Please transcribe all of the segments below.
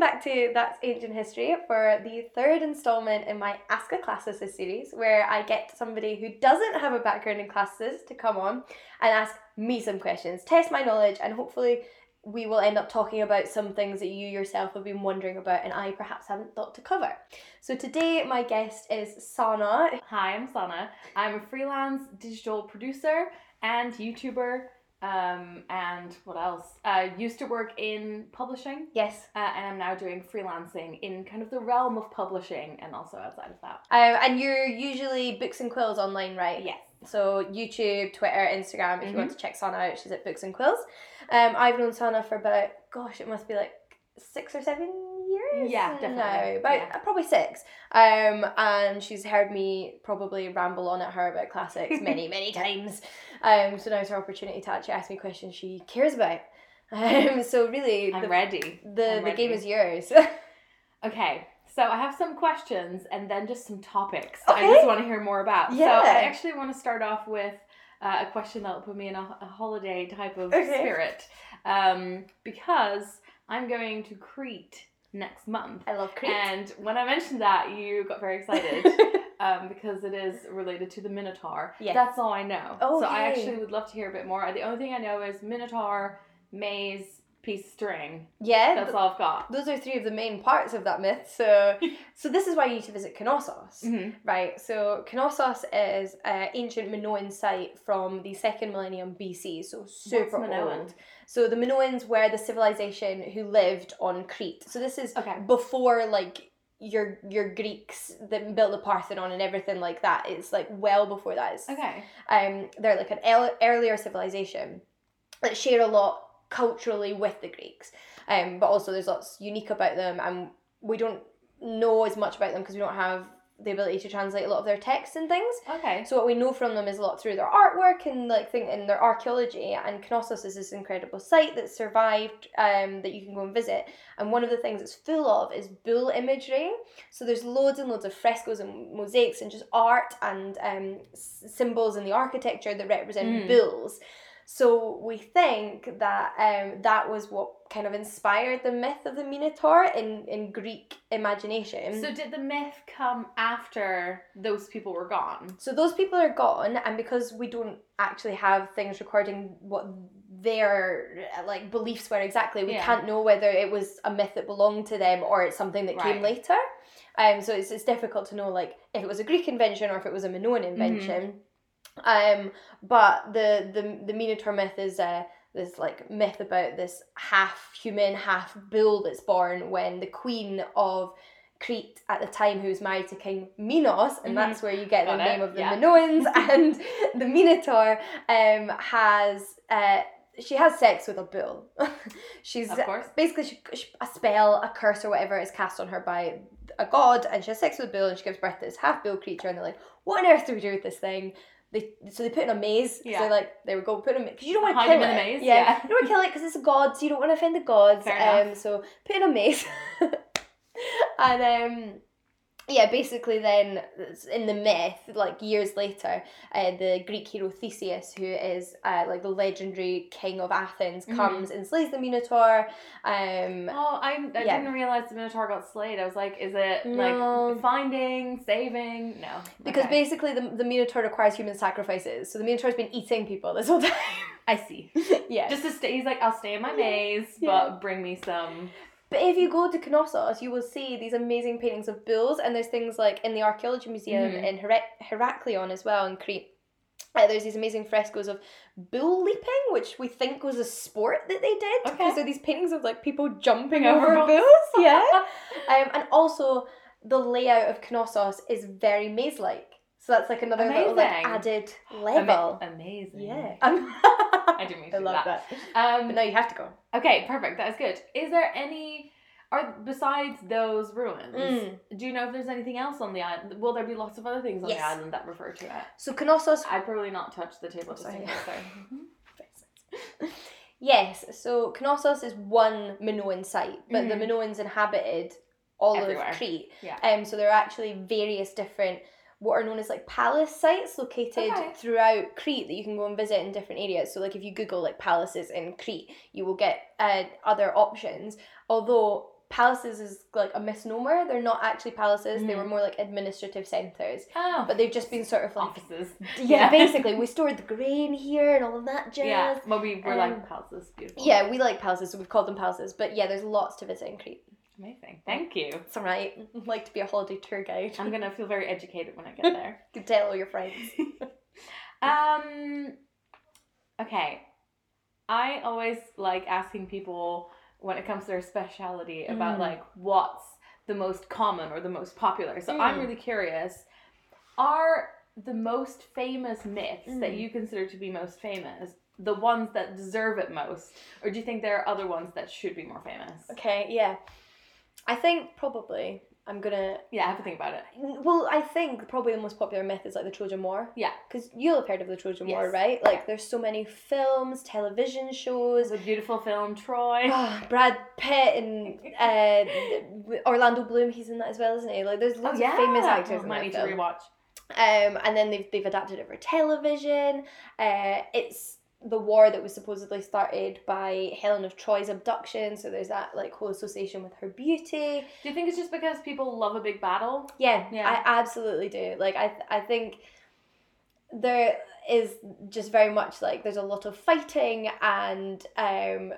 back to That's Ancient History for the third installment in my Ask a Classicist series, where I get somebody who doesn't have a background in classes to come on and ask me some questions, test my knowledge, and hopefully we will end up talking about some things that you yourself have been wondering about and I perhaps haven't thought to cover. So today my guest is Sana. Hi, I'm Sana. I'm a freelance digital producer and YouTuber. Um, and what else? Uh, used to work in publishing, Yes. uh, and I'm now doing freelancing in kind of the realm of publishing and also outside of that. Um, and you're usually Books and Quills online, right? Yes. So YouTube, Twitter, Instagram. If you Mm-hmm. want to check Sana out, she's at Books and Quills. Um, I've known Sana for about gosh, it must be like six or seven years. Yeah, definitely. No, about Yeah. uh, probably six. Um, and she's heard me probably ramble on at her about classics many, many times. Um, so now's her opportunity to actually ask me questions she cares about. Um, so really, I'm the, ready. the, I'm the game is yours. Okay, so I have some questions and then just some topics that I just want to hear more about. So Yeah. I actually want to start off with uh, a question that will put me in a, a holiday type of Okay. spirit. Um, because I'm going to Crete next month. I love Crete. And when I mentioned that, you got very excited um, because it is related to the Minotaur. Yes. That's all I know. Oh, So I actually would love to hear a bit more. The only thing I know is Minotaur, maze, piece of string. yeah, That's all I've got. those are three of the main parts of that myth. So, so this is why you need to visit Knossos, hmm right? So Knossos is an ancient Minoan site from the second millennium BC, so super Minoan? old. So the Minoans were the civilization who lived on Crete. So this is Okay. before like your your Greeks that built the Parthenon and everything like that. It's like well before that. It's, Okay. um, they're like an el- earlier civilization that share a lot culturally with the Greeks. Um, but also there's lots unique about them, and we don't know as much about them because we don't have the ability to translate a lot of their texts and things. Okay. So what we know from them is a lot through their artwork and like thing in their archaeology. And Knossos is this incredible site that survived um, that you can go and visit. And one of the things it's full of is bull imagery. So there's loads and loads of frescoes and mosaics and just art and um, s- symbols in the architecture that represent Mm. bulls. So we think that um, that was what kind of inspired the myth of the Minotaur in, in Greek imagination. So did the myth come after those people were gone? So those people are gone, and because we don't actually have things recording what their like beliefs were exactly, we Yeah. can't know whether it was a myth that belonged to them or it's something that came later. Um, so it's, it's difficult to know like if it was a Greek invention or if it was a Minoan Mm-hmm. Um, but the the the Minotaur myth is uh, this like myth about this half human, half bull that's born when the queen of Crete at the time, who was married to King Minos, and Mhm. that's where you get Got the it, name of the yeah. Minoans and the Minotaur um, has uh, she has sex with a bull. She's Of course. basically she, she- a spell, a curse, or whatever is cast on her by a god, and she has sex with a bull, and she gives birth to this half bull creature, and they're like, "What on earth do we do with this thing?" They so they put in a maze. Yeah. They're like, they would go, put in a because you don't want to kill it. in a maze, Yeah, yeah. you don't want to kill it because it's a god, so you don't want to offend the gods. Fair um, enough. so put in a maze, and um. Yeah, basically, then in the myth, like years later, uh, the Greek hero Theseus, who is uh, like the legendary king of Athens, Mhm. comes and slays the Minotaur. Um, Oh, I, I Yeah. didn't realize the Minotaur got slayed. I was like, is it No. like finding, saving? No. Because Okay. basically, the, the Minotaur requires human sacrifices. So the Minotaur's been eating people this whole time. I see. yeah. Just to stay, he's like, I'll stay in my maze, Yeah. but bring me some. But if you go to Knossos, you will see these amazing paintings of bulls, and there's things like in the Archaeology Museum Mhm. in Hera- Heraklion as well in Crete. Uh, there's these amazing frescoes of bull leaping, which we think was a sport that they did. Okay. Because they're these paintings of like people jumping Over bulls. Yeah. um, and also, the layout of Knossos is very maze-like. So that's like another little like Amazing. added Ama- level. amazing. Yeah. I didn't mean to I love that. that. Um, But now you have to go. Okay, perfect. That is good. Is there any, are besides those ruins? Mm. Do you know if there's anything else on the island? Will there be lots of other things on Yes. the island that refer to it? So Knossos. I'd probably not touch the table Sorry. case. Sorry. yes, so Knossos is one Minoan site, but the Mhm. Minoans inhabited all Everywhere. of Crete. Yeah. Um, so there are actually various different what are known as like palace sites located Okay. throughout Crete that you can go and visit in different areas. So like if you Google like palaces in Crete, you will get uh, other options. Although palaces is like a misnomer. They're not actually palaces. They Mhm. were more like administrative centres. Oh, But they've just been sort of like offices. yeah, Yeah. basically we stored the grain here and all of that jazz. Yeah, well, we were Um, like palaces. Beautiful. Yeah, we like palaces, so we've called them palaces. But yeah, there's lots to visit in Crete. Amazing. Thank you. It's alright. I'd like to be a holiday tour guide. I'm gonna feel very educated when I get there. You can tell all your friends. Um. Okay. I always like asking people when it comes to their speciality about Mm. like what's the most common or the most popular. So I'm Mm. really curious. Are the most famous myths that Mm. you consider to be most famous the ones that deserve it most, or do you think there are other ones that should be more famous? Okay, yeah. I think probably I'm gonna. Yeah, have to think about it. Well, I think probably the most popular myth is like the Trojan War. Yeah. Because you'll have heard of the Trojan War, right? Like, there's so many films, television shows. a beautiful film, Troy. Ah, Brad Pitt and uh, Orlando Bloom, he's in that as well, isn't he? Like, there's Oh lots yeah, of famous actors Oh, I that need to rewatch. Um, and then they've, they've adapted it for television. Uh, it's the war that was supposedly started by Helen of Troy's abduction, so there's that like whole association with her beauty. Do you think it's just because people love a big battle? Yeah, Yeah. I absolutely do. Like I, I think there is just very much like there's a lot of fighting and um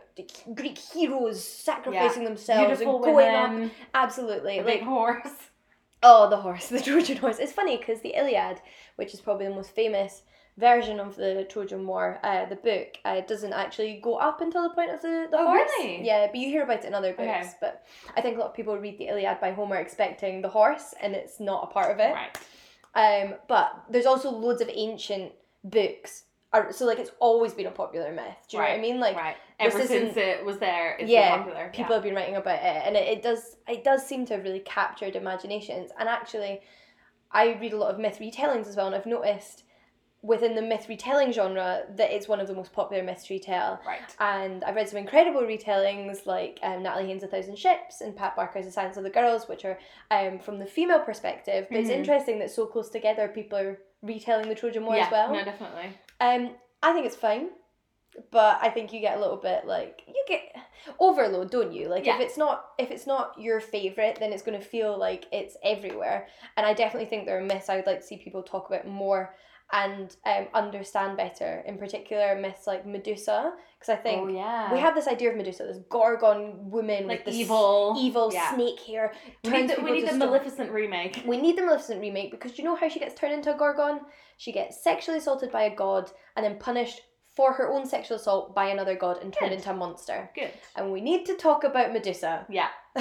Greek heroes sacrificing themselves Beautiful and going up. Absolutely, a like big horse. Oh, the horse, the Trojan horse. It's funny because the Iliad, which is probably the most famous version of the Trojan War, uh, the book, uh, doesn't actually go up until the point of the, the Oh, horse. really? Yeah, but you hear about it in other books. Okay. But I think a lot of people read the Iliad by Homer expecting the horse, and it's not a part of it. Right. Um, but there's also loads of ancient books. Are, so like it's always been a popular myth. Do you know what I mean? Like right. Ever since it was there, it's Yeah, been popular. people have been writing about it and it, it does it does seem to have really captured imaginations and actually i read a lot of myth retellings as well and i've noticed within the myth retelling genre that it's one of the most popular myths to retell. Right. and i've read some incredible retellings like um, natalie haynes a thousand ships and pat barker's the silence of the girls which are um, from the female perspective but it's Mhm. interesting that so close together people are retelling the trojan war yeah. as well No, definitely. um, I think it's fine, but I think you get a little bit like you get overload, don't you? Like Yeah. if it's not if it's not your favorite, then it's going to feel like it's everywhere. And I definitely think there are myths I would like to see people talk about more and um, understand better. In particular, myths like Medusa, because I think oh yeah. we have this idea of Medusa, this Gorgon woman like with this evil, evil Yeah. snake hair. We need the, we need the. Maleficent remake. We need the Maleficent remake because you know how she gets turned into a Gorgon? She gets sexually assaulted by a god and then punished for her own sexual assault by another god and turned Good. into a monster. Good. And we need to talk about Medusa. Yeah.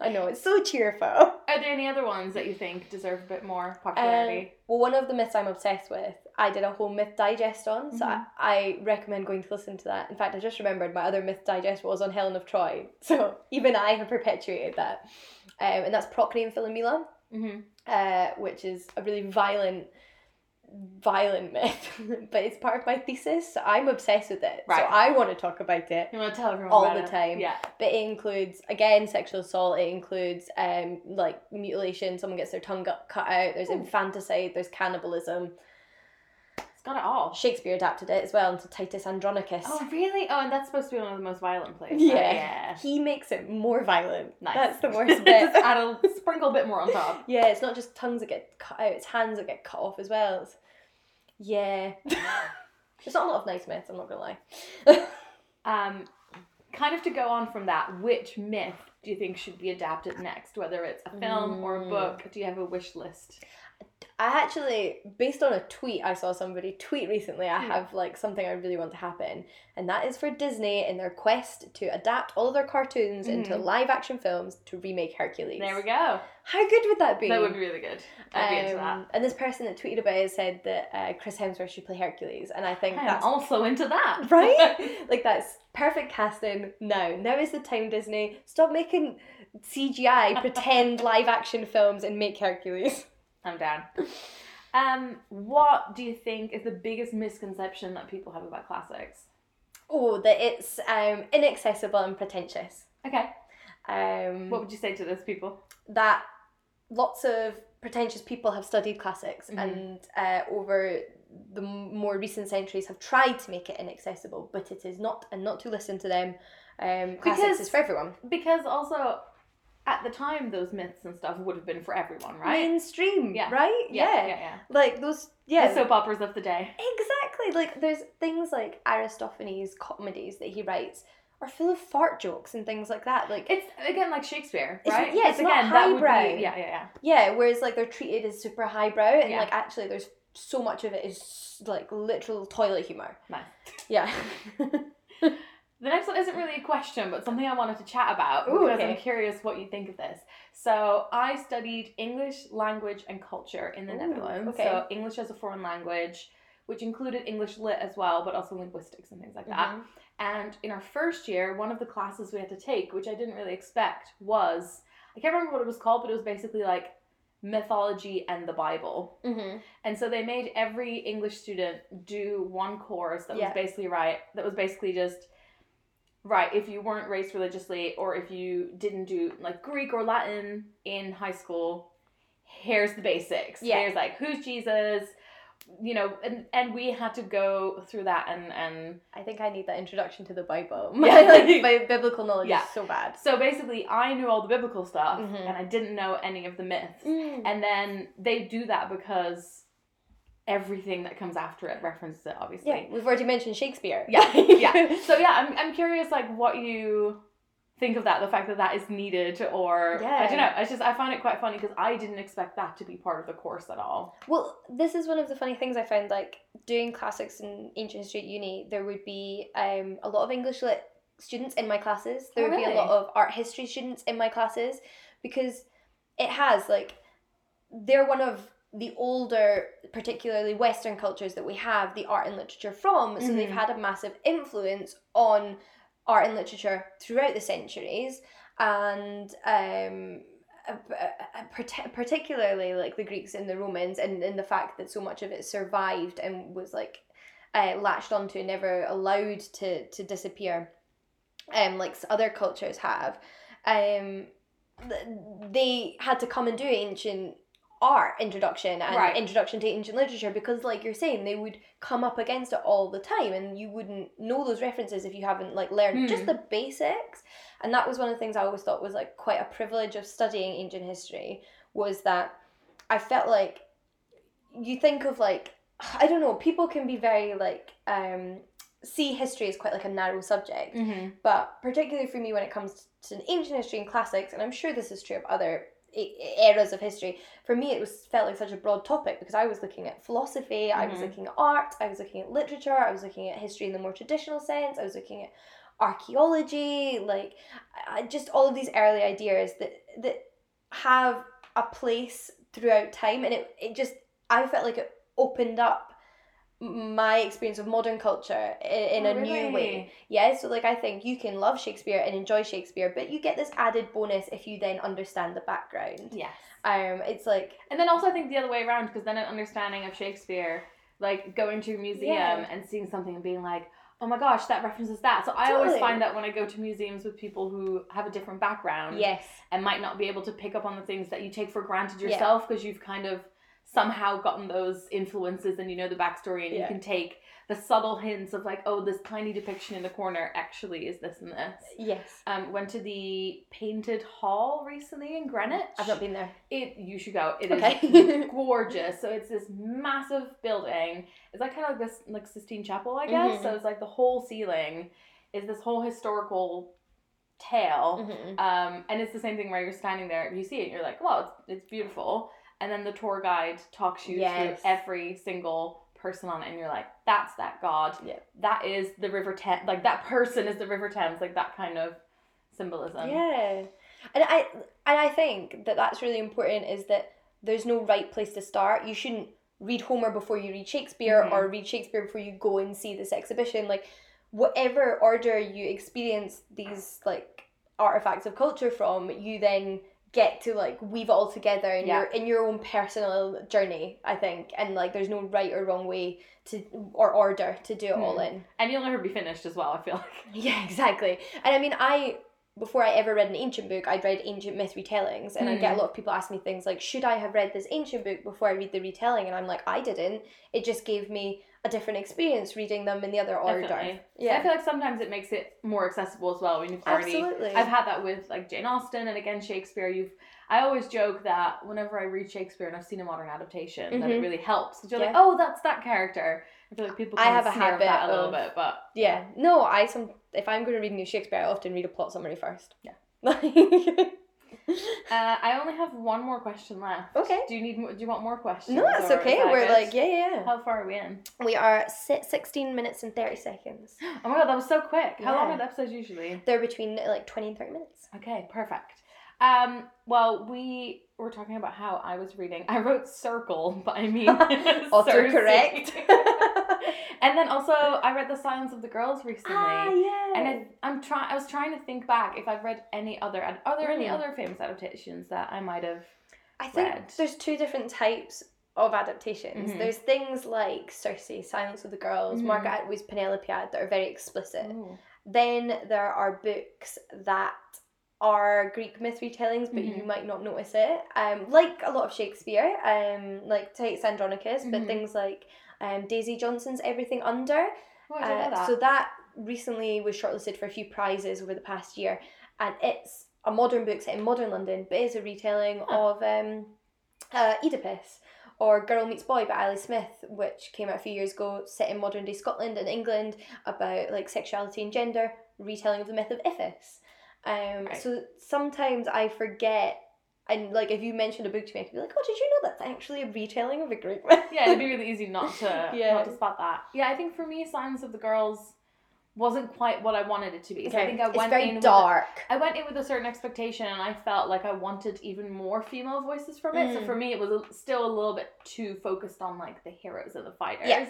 I know, it's so cheerful. Are there any other ones that you think deserve a bit more popularity? Well, one of the myths I'm obsessed with, I did a whole myth digest on, so Mhm. I, I recommend going to listen to that. In fact, I just remembered my other myth digest was on Helen of Troy, so even I have perpetuated that. Um, and that's Procne and Philomela. mm-hmm. uh, which is a really violent, violent myth, but it's part of my thesis, so I'm obsessed with it. So I want to talk about it. You want to tell everyone All about the it? time. Yeah. But it includes again sexual assault. It includes um like mutilation. Someone gets their tongue cut out. There's infanticide. There's cannibalism. It's got it all. Shakespeare adapted it as well into Titus Andronicus. Oh really? Oh, and that's supposed to be one of the most violent plays. Yeah. right? Yeah. He makes it more violent. Nice. That's the worst bit. Just add a sprinkle bit more on top. Yeah, it's not just tongues that get cut out, it's hands that get cut off as well. It's, yeah. There's not a lot of nice myths, I'm not gonna lie. Um, kind of to go on from that, which myth do you think should be adapted next? Whether it's a film or a Mm. book, do you have a wish list? I actually, based on a tweet I saw somebody tweet recently, I Hmm. have like something I really want to happen, and that is for Disney in their quest to adapt all of their cartoons into Mhm. live action films to remake Hercules. There we go. How good would that be? That would be really good. I'd be into that. Um, and this person that tweeted about it said that uh, Chris Hemsworth should play Hercules, and I think I'm that's also into that. right? like that's perfect casting now. Now is the time, Disney. Stop making CGI pretend live action films and make Hercules. I'm down. Um, what do you think is the biggest misconception that people have about classics? Oh, that it's um, inaccessible and pretentious. Okay. Um, What would you say to those people? that lots of pretentious people have studied classics Mhm. and uh, over the more recent centuries have tried to make it inaccessible, but it is not, and not to listen to them. Um, classics Because- is for everyone. Because also, at the time those myths and stuff would have been for everyone, right? Mainstream, Yeah. right? yeah, yeah, yeah. Like those, yeah. The soap operas of the day. Exactly. Like there's things like Aristophanes comedies that he writes are full of fart jokes and things like that. Like It's again like Shakespeare, It's- right? yeah, it's not again that would highbrow. be yeah, yeah, yeah. yeah, whereas like they're treated as super highbrow and Yeah. like actually there's so much of it is like literal toilet humor. Nice. Yeah. The next one isn't really a question, but something I wanted to chat about Ooh, because I'm curious what you think of this. So I studied English language and culture in the Ooh, Netherlands. okay. So English as a foreign language, which included English lit as well, but also linguistics and things like that. Mhm. And in our first year, one of the classes we had to take, which I didn't really expect, was I can't remember what it was called, but it was basically like mythology and the Bible. Mhm. And so they made every English student do one course that Yeah. was basically right. That was basically just right. If you weren't raised religiously, or if you didn't do like Greek or Latin in high school, here's the basics. Yeah. Here's like who's Jesus, you know, and and we had to go through that and and I think I need that introduction to the Bible. Yeah. My like bi- biblical knowledge Yeah. is so bad. so basically I knew all the biblical stuff Mhm. and I didn't know any of the myths. Mm. And then they do that because everything that comes after it references it, obviously. Yeah, we've already mentioned Shakespeare. Yeah, yeah. So yeah, I'm, I'm curious like what you think of that, the fact that that is needed, or yeah. I don't know. It's just I find it quite funny because I didn't expect that to be part of the course at all. Well, this is one of the funny things I found. Like doing classics in ancient history at uni, there would be um, a lot of English lit students in my classes. There Oh, would be a lot of art history students in my classes because it has like they're one of the older, particularly Western cultures that we have the art and literature from. So they've Mhm. had a massive influence on art and literature throughout the centuries, and um, parti- particularly like the Greeks and the Romans, and, and the fact that so much of it survived and was like uh, latched onto, and never allowed to to disappear, um, like other cultures have. Um, they had to come and do ancient art introduction and Right. introduction to ancient literature because like you're saying they would come up against it all the time and you wouldn't know those references if you haven't like learned Hmm. just the basics and that was one of the things i always thought was like quite a privilege of studying ancient history was that i felt like you think of like i don't know people can be very like um see history as quite like a narrow subject Mm-hmm. but particularly for me when it comes to ancient history and classics and i'm sure this is true of other eras of history for me it was felt like such a broad topic because i was looking at philosophy i was Mhm. looking at art i was looking at literature i was looking at history in the more traditional sense i was looking at archaeology like I- just all of these early ideas that that have a place throughout time and it, it just i felt like it opened up my experience of modern culture in, in Oh, a new way yeah, so like I think you can love Shakespeare and enjoy Shakespeare, but you get this added bonus if you then understand the background. Yes. Um, it's like And then also I think the other way around because then an understanding of Shakespeare, like going to a museum Yeah. and seeing something and being like, oh my gosh, that references that. So I always find that when I go to museums with people who have a different background yes, and might not be able to pick up on the things that you take for granted yourself because you've kind of somehow gotten those influences and you know the backstory and you can take the subtle hints of like, oh, this tiny depiction in the corner actually is this and this. yes. Um, went to the Painted Hall recently in Greenwich. I've not been there. It you should go. It is Okay. gorgeous. So it's this massive building. It's like kind of like this like Sistine Chapel, I guess. Mhm. So it's like the whole ceiling is this whole historical tale. Mhm. Um, and it's the same thing where you're standing there, you see it, you're like, wow, it's, it's beautiful. And then the tour guide talks you Yes. through every single person on it, and you're like, that's that god. Yeah. That is the River Thames. Like that person is the River Thames. Like that kind of symbolism. yeah, and I and I think that that's really important. Is that there's no right place to start. You shouldn't read Homer before you read Shakespeare, Mhm. or read Shakespeare before you go and see this exhibition. Like whatever order you experience these like artifacts of culture from, you then get to like weave it all together in Yeah. your in your own personal journey. I think, and like there's no right or wrong way to or order to do it all Hmm. in. And you'll never be finished as well, I feel like. Yeah, exactly. And I mean, I before I ever read an ancient book, I'd read ancient myth retellings, and I get a Hmm. lot of people ask me things like, "Should I have read this ancient book before I read the retelling?" And I'm like, I didn't. It just gave me a different experience reading them in the other order. Definitely. I feel like sometimes it makes it more accessible as well when you've already. absolutely. I've had that with like Jane Austen and again Shakespeare. You've I always joke that whenever I read Shakespeare and I've seen a modern adaptation, that it Mhm. really helps you're like, oh, that's that character. I feel like people I have a habit that a little of- bit, but yeah. No, I some if I'm going to read new Shakespeare, I often read a plot summary first. Yeah. Uh, I only have one more question left. Okay. Do you need? Do you want more questions? No, that's okay. that We're good? like, yeah, yeah. yeah. How far are we in? We are si- 16 minutes and 30 seconds. Oh my god, that was so quick. How long are the episodes usually? They're between like 20 and 30 minutes. Okay, perfect. Um, well, we were talking about how I was reading. I wrote circle, but I mean Autocorrect. And then also I read The Silence of the Girls recently. ah, yeah. And I, I'm trying. I was trying to think back if I've read any other. Are there any Mm. other famous adaptations that I might have? I think read. there's two different types of adaptations. Mhm. There's things like Circe, Silence of the Girls, Mhm. Margaret Atwood's Penelopiad that are very explicit. Ooh. Then there are books that are Greek myth retellings, but you Mhm. might not notice it. Um, like a lot of Shakespeare, um, like Titus Andronicus, but Mhm. things like um, Daisy Johnson's Everything Under. Oh, I didn't know Uh, that. so that recently was shortlisted for a few prizes over the past year, and it's a modern book set in modern London, but it's a retelling Huh. of um, uh, Oedipus or Girl Meets Boy by Ali Smith, which came out a few years ago, set in modern day Scotland and England about like sexuality and gender, retelling of the myth of Iphis. Um, Right. So sometimes I forget. And like if you mentioned a book to me, I could be like, "Oh, did you know that's actually a retelling of a Greek myth?" yeah, it'd be really easy not to Yeah. not to spot that. Yeah, I think for me, Silence of the Girls wasn't quite what I wanted it to be. So I think I it's went very in with a- dark. I went in with a certain expectation, and I felt like I wanted even more female voices from it. So Mm. for me, it was still a little bit too focused on like the heroes and the fighters. Yeah.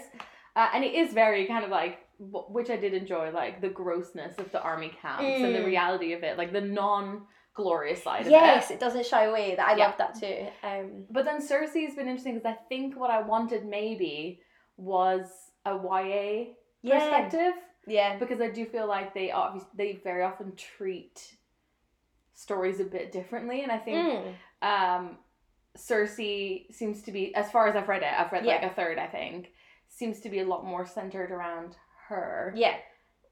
Uh, and it is very kind of like, which I did enjoy, like the grossness of the army camps and the Mm. reality of it, like the non-glorious side Yes, of it. it doesn't shy away. That I Yeah. love that too. Um, But then Circe's been interesting because I think what I wanted maybe was a YA yeah, perspective yeah, because I do feel like they obviously they very often treat stories a bit differently, and I think Mm. um, Circe seems to be, as far as I've read it, I've read like a third, I think, seems to be a lot more centered around her. yeah,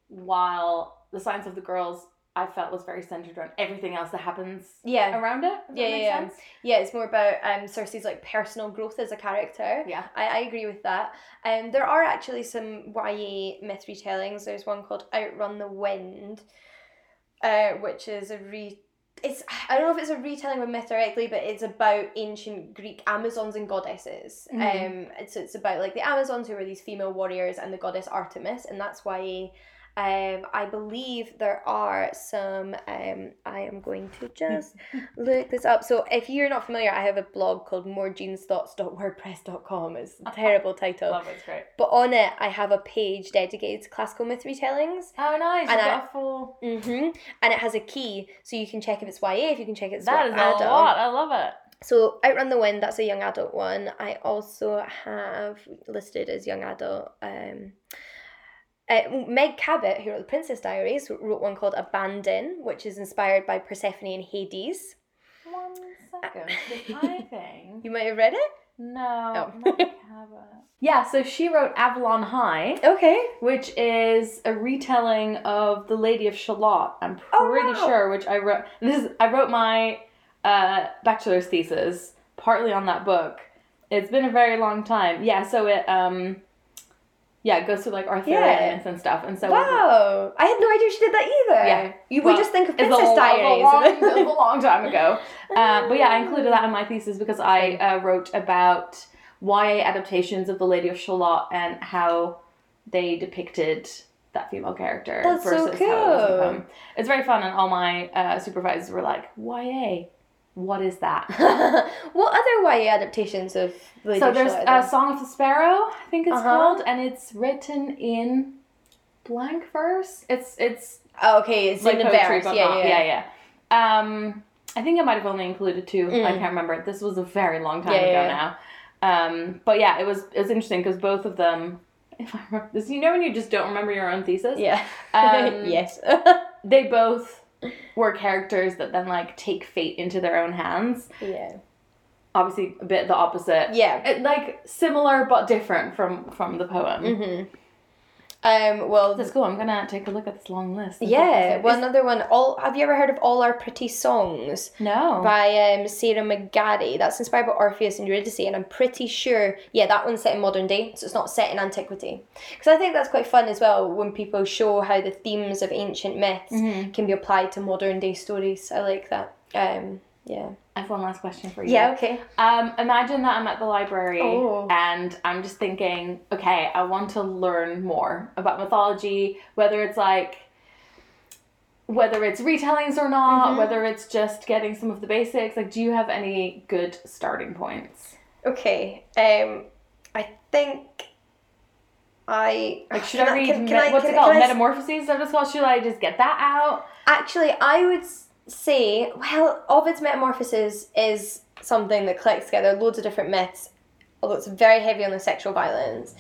While the silence of the Girls, I felt was very centered around everything else that happens yeah, around it. Yeah, yeah, yeah. sense. yeah. It's more about um Circe's like personal growth as a character. Yeah. I, I agree with that. Um, there are actually some YA myth retellings. There's one called Outrun the Wind, uh, which is a re. It's I don't know if it's a retelling of a myth directly, but it's about ancient Greek Amazons and goddesses. Mhm. Um, it's it's about like the Amazons who were these female warriors and the goddess Artemis, and that's YA. Um, I believe there are some. Um, I am going to just look this up. So if you're not familiar, I have a blog called morejeansthoughts.wordpress.com. It's a terrible title. Love it, it's great. But on it, I have a page dedicated to classical myth retellings. Oh, nice. And You've I- got a full. hmm And it has a key, so you can check if it's YA, if you can check it's That is adult. a lot. I love it. So Outrun the Wind, that's a young adult one. I also have listed as young adult. Um, uh, Meg Cabot, who wrote the Princess Diaries, wrote one called Abandon, which is inspired by Persephone and Hades. One second. Pie thing. You might have read it. No. Oh. the Cabot. Yeah, so she wrote Avalon High, Okay. which is a retelling of The Lady of Shalott. I'm Oh, pretty wow. sure, which I wrote. This is, I wrote my uh, bachelor's thesis partly on that book. It's been a very long time. Yeah, so it um, yeah, it goes to like Arthurian Yeah. myths and stuff, and so wow. I had no idea she did that either. Yeah. You Well, would just think of a, Princess Diaries. a long, it was a long time ago. Uh, but yeah, I included that in my thesis because I uh, wrote about YA adaptations of The Lady of Shalott and how they depicted that female character That's so versus how it cool. It's very fun, and all my uh, supervisors were like, "YA, what is that?" what other YA adaptations of Lady so there's a? Song of the Sparrow, I think it's Uh-huh. called, and it's written in blank verse. It's it's Oh, okay, it's like in the poetry, but Yeah, not, yeah, yeah, yeah. Um, I think I might have only included two. I Mm. can't remember. This was a very long time Yeah, ago yeah. now. Um, but yeah, it was it was interesting because both of them. If I remember this, you know when you just don't remember your own thesis. Yeah. Um, yes. They both were characters that then like take fate into their own hands. Yeah. Obviously, a bit the opposite. Yeah. It, like similar but different from from the poem. Mhm. Um. Well. Let's go. I'm gonna take a look at this long list. and Yeah. Well, another one. All. Have you ever heard of All Our Pretty Songs? no. by um, Sarah McCarry. That's inspired by Orpheus and Eurydice, and I'm pretty sure, yeah, that one's set in modern day, so it's not set in antiquity. Because I think that's quite fun as well when people show how the themes of ancient myths Mm-hmm. can be applied to modern day stories. I like that. Um, yeah. I have one last question for you. Yeah. Okay. Um, imagine that I'm at the library Oh. and I'm just thinking, okay, I want to learn more about mythology, whether it's like whether it's retellings or not, Mhm. whether it's just getting some of the basics. Like, do you have any good starting points? Okay. Um, I think. I Like, should Can I read? can- me- I- what's can- it called? can I Metamorphoses. Of called. Should I just get that out? Actually, I would say, well, Ovid's Metamorphoses is something that collects together loads of different myths, although it's very heavy on the sexual violence.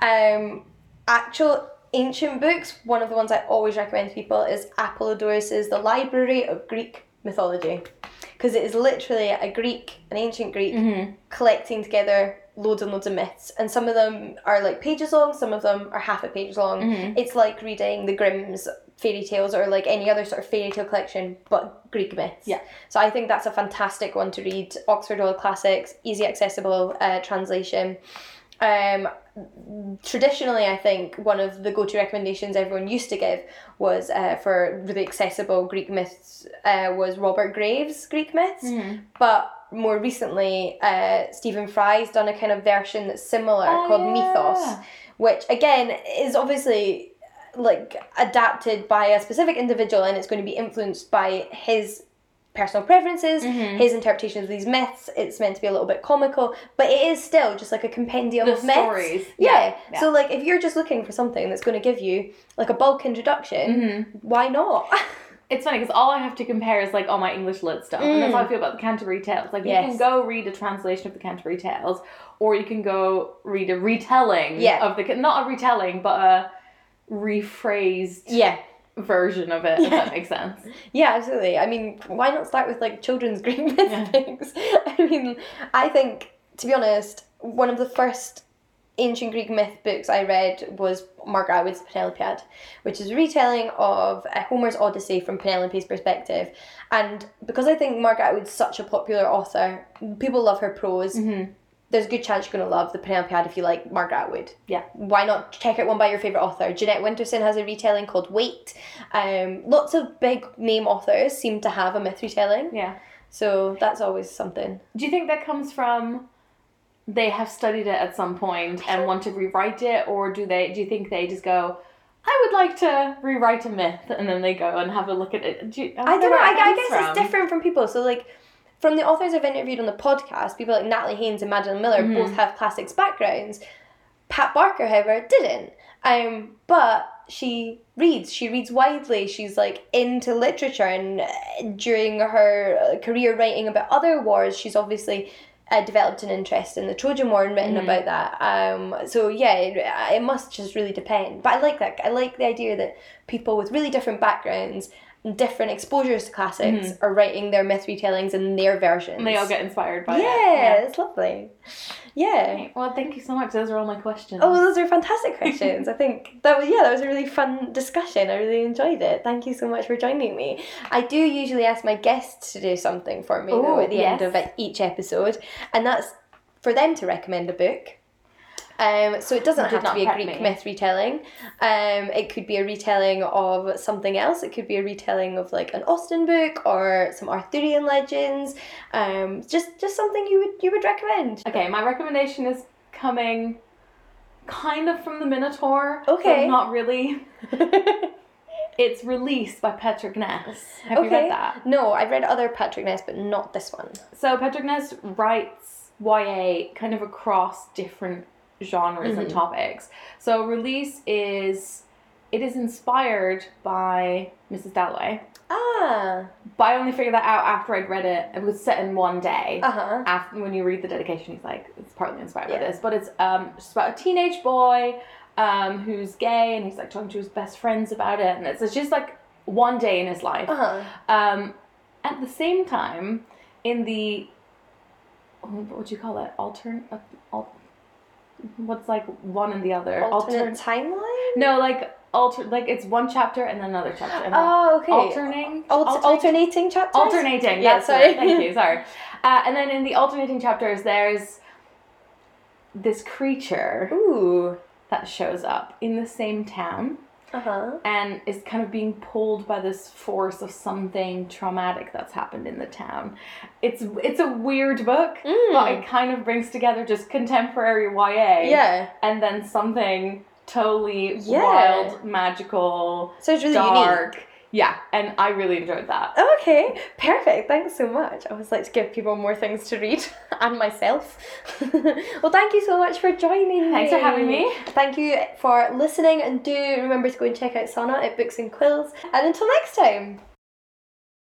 Um, actual ancient books, one of the ones I always recommend to people is Apollodorus's The Library of Greek Mythology, because it is literally a Greek, an ancient Greek, Mm-hmm. collecting together loads and loads of myths, and some of them are like pages long, some of them are half a page long. Mhm. It's like reading the Grimm's fairy tales or like any other sort of fairy tale collection, but Greek myths. Yeah. So I think that's a fantastic one to read. Oxford World Classics, easy accessible uh, translation. Um, traditionally, I think one of the go-to recommendations everyone used to give was uh, for really accessible Greek myths uh, was Robert Graves' Greek myths. Mhm. But more recently, uh, Stephen Fry's done a kind of version that's similar Oh, called yeah. Mythos, which again is obviously like adapted by a specific individual and it's going to be influenced by his personal preferences, Mhm. his interpretation of these myths. It's meant to be a little bit comical, but it is still just like a compendium The of myths. stories. Yeah. Yeah. So like if you're just looking for something that's going to give you like a bulk introduction, Mhm. why not? It's funny because all I have to compare is like all my English lit stuff, and that's Mm. how I feel about the Canterbury Tales. Like you can go read a translation of the Canterbury Tales, or you can go read a retelling Yeah. of the not a retelling, but a rephrased yeah. version of it. If that makes sense. Yeah, absolutely. I mean, why not start with like children's Greek myth Yeah. things? I mean, I think to be honest, one of the first ancient Greek myth books I read was Margaret Atwood's Penelopiad, which is a retelling of uh, Homer's Odyssey from Penelope's perspective. And because I think Margaret Atwood's such a popular author, people love her prose. Mm-hmm. There's a good chance you're going to love the Penelopiad if you like Margaret Atwood. Yeah. Why not check out one by your favourite author? Jeanette Winterson has a retelling called Weight. Um, lots of big name authors seem to have a myth retelling, Yeah. so that's always something. Do you think that comes from they have studied it at some point and want to rewrite it, or do they? Do you think they just go? I would like to rewrite a myth, and then they go and have a look at it. Do you, I don't know. I, I guess from. it's different from people. So like. From the authors I've interviewed on the podcast, people like Natalie Haynes and Madeline Miller Mhm. both have classics backgrounds. Pat Barker, however, didn't. Um, but she reads. She reads widely. She's like into literature, and uh, during her uh, career writing about other wars, she's obviously uh, developed an interest in the Trojan War and written Mhm. about that. Um, so yeah, it, it must just really depend. But I like that. I like the idea that people with really different backgrounds different exposures to classics are writing their myth retellings in their versions. Mm-hmm. And they all get inspired by yeah, it. Yeah, it's lovely. Yeah. Okay, Well, thank you so much. Those are all my questions. Oh, those are fantastic questions. I think that was yeah, that was a really fun discussion. I really enjoyed it. Thank you so much for joining me. I do usually ask my guests to do something for me though Oh, at the end of each episode, and that's for them to recommend a book. Um, so it doesn't have to be a Greek me. myth retelling. Um, it could be a retelling of something else. It could be a retelling of like an Austen book or some Arthurian legends. Um, just just something you would you would recommend. Okay, my recommendation is coming kind of from the Minotaur. but Okay. not really. It's released by Patrick Ness. Have you read that? no, I've read other Patrick Ness, but not this one. So Patrick Ness writes YA kind of across different genres and Mhm. topics. So release is it is inspired by Mrs. Dalloway. Ah, But I only figured that out after I'd read it. It was set in one day. uh huh. After when you read the dedication, he's like, it's partly inspired Yeah. by this. But it's um just about a teenage boy um who's gay and he's like talking to his best friends about it and it's, it's just like one day in his life. Uh-huh. Um, at the same time, in the what would you call it? Altern, uh, what's like one and the other? Alternate Altern- timeline? no, like alter, like it's one chapter and then another chapter. And Oh, okay. alternating, Alt- alternate- alternating chapters? alternating. Yeah, sorry. Thank you. Sorry. Uh, and then in the alternating chapters, there's this creature Ooh. that shows up in the same town Uh-huh. and is kind of being pulled by this force of something traumatic that's happened in the town. It's it's a weird book, Mm. but it kind of brings together just contemporary YA Yeah. and then something totally Yeah. wild, magical, So it's really dark. unique. Yeah, and I really enjoyed that. Okay, perfect. Thanks so much. I always like to give people more things to read and myself. well, thank you so much for joining me. Thanks for having me. Thank you for listening, and do remember to go and check out Sana at Books and Quills. And until next time.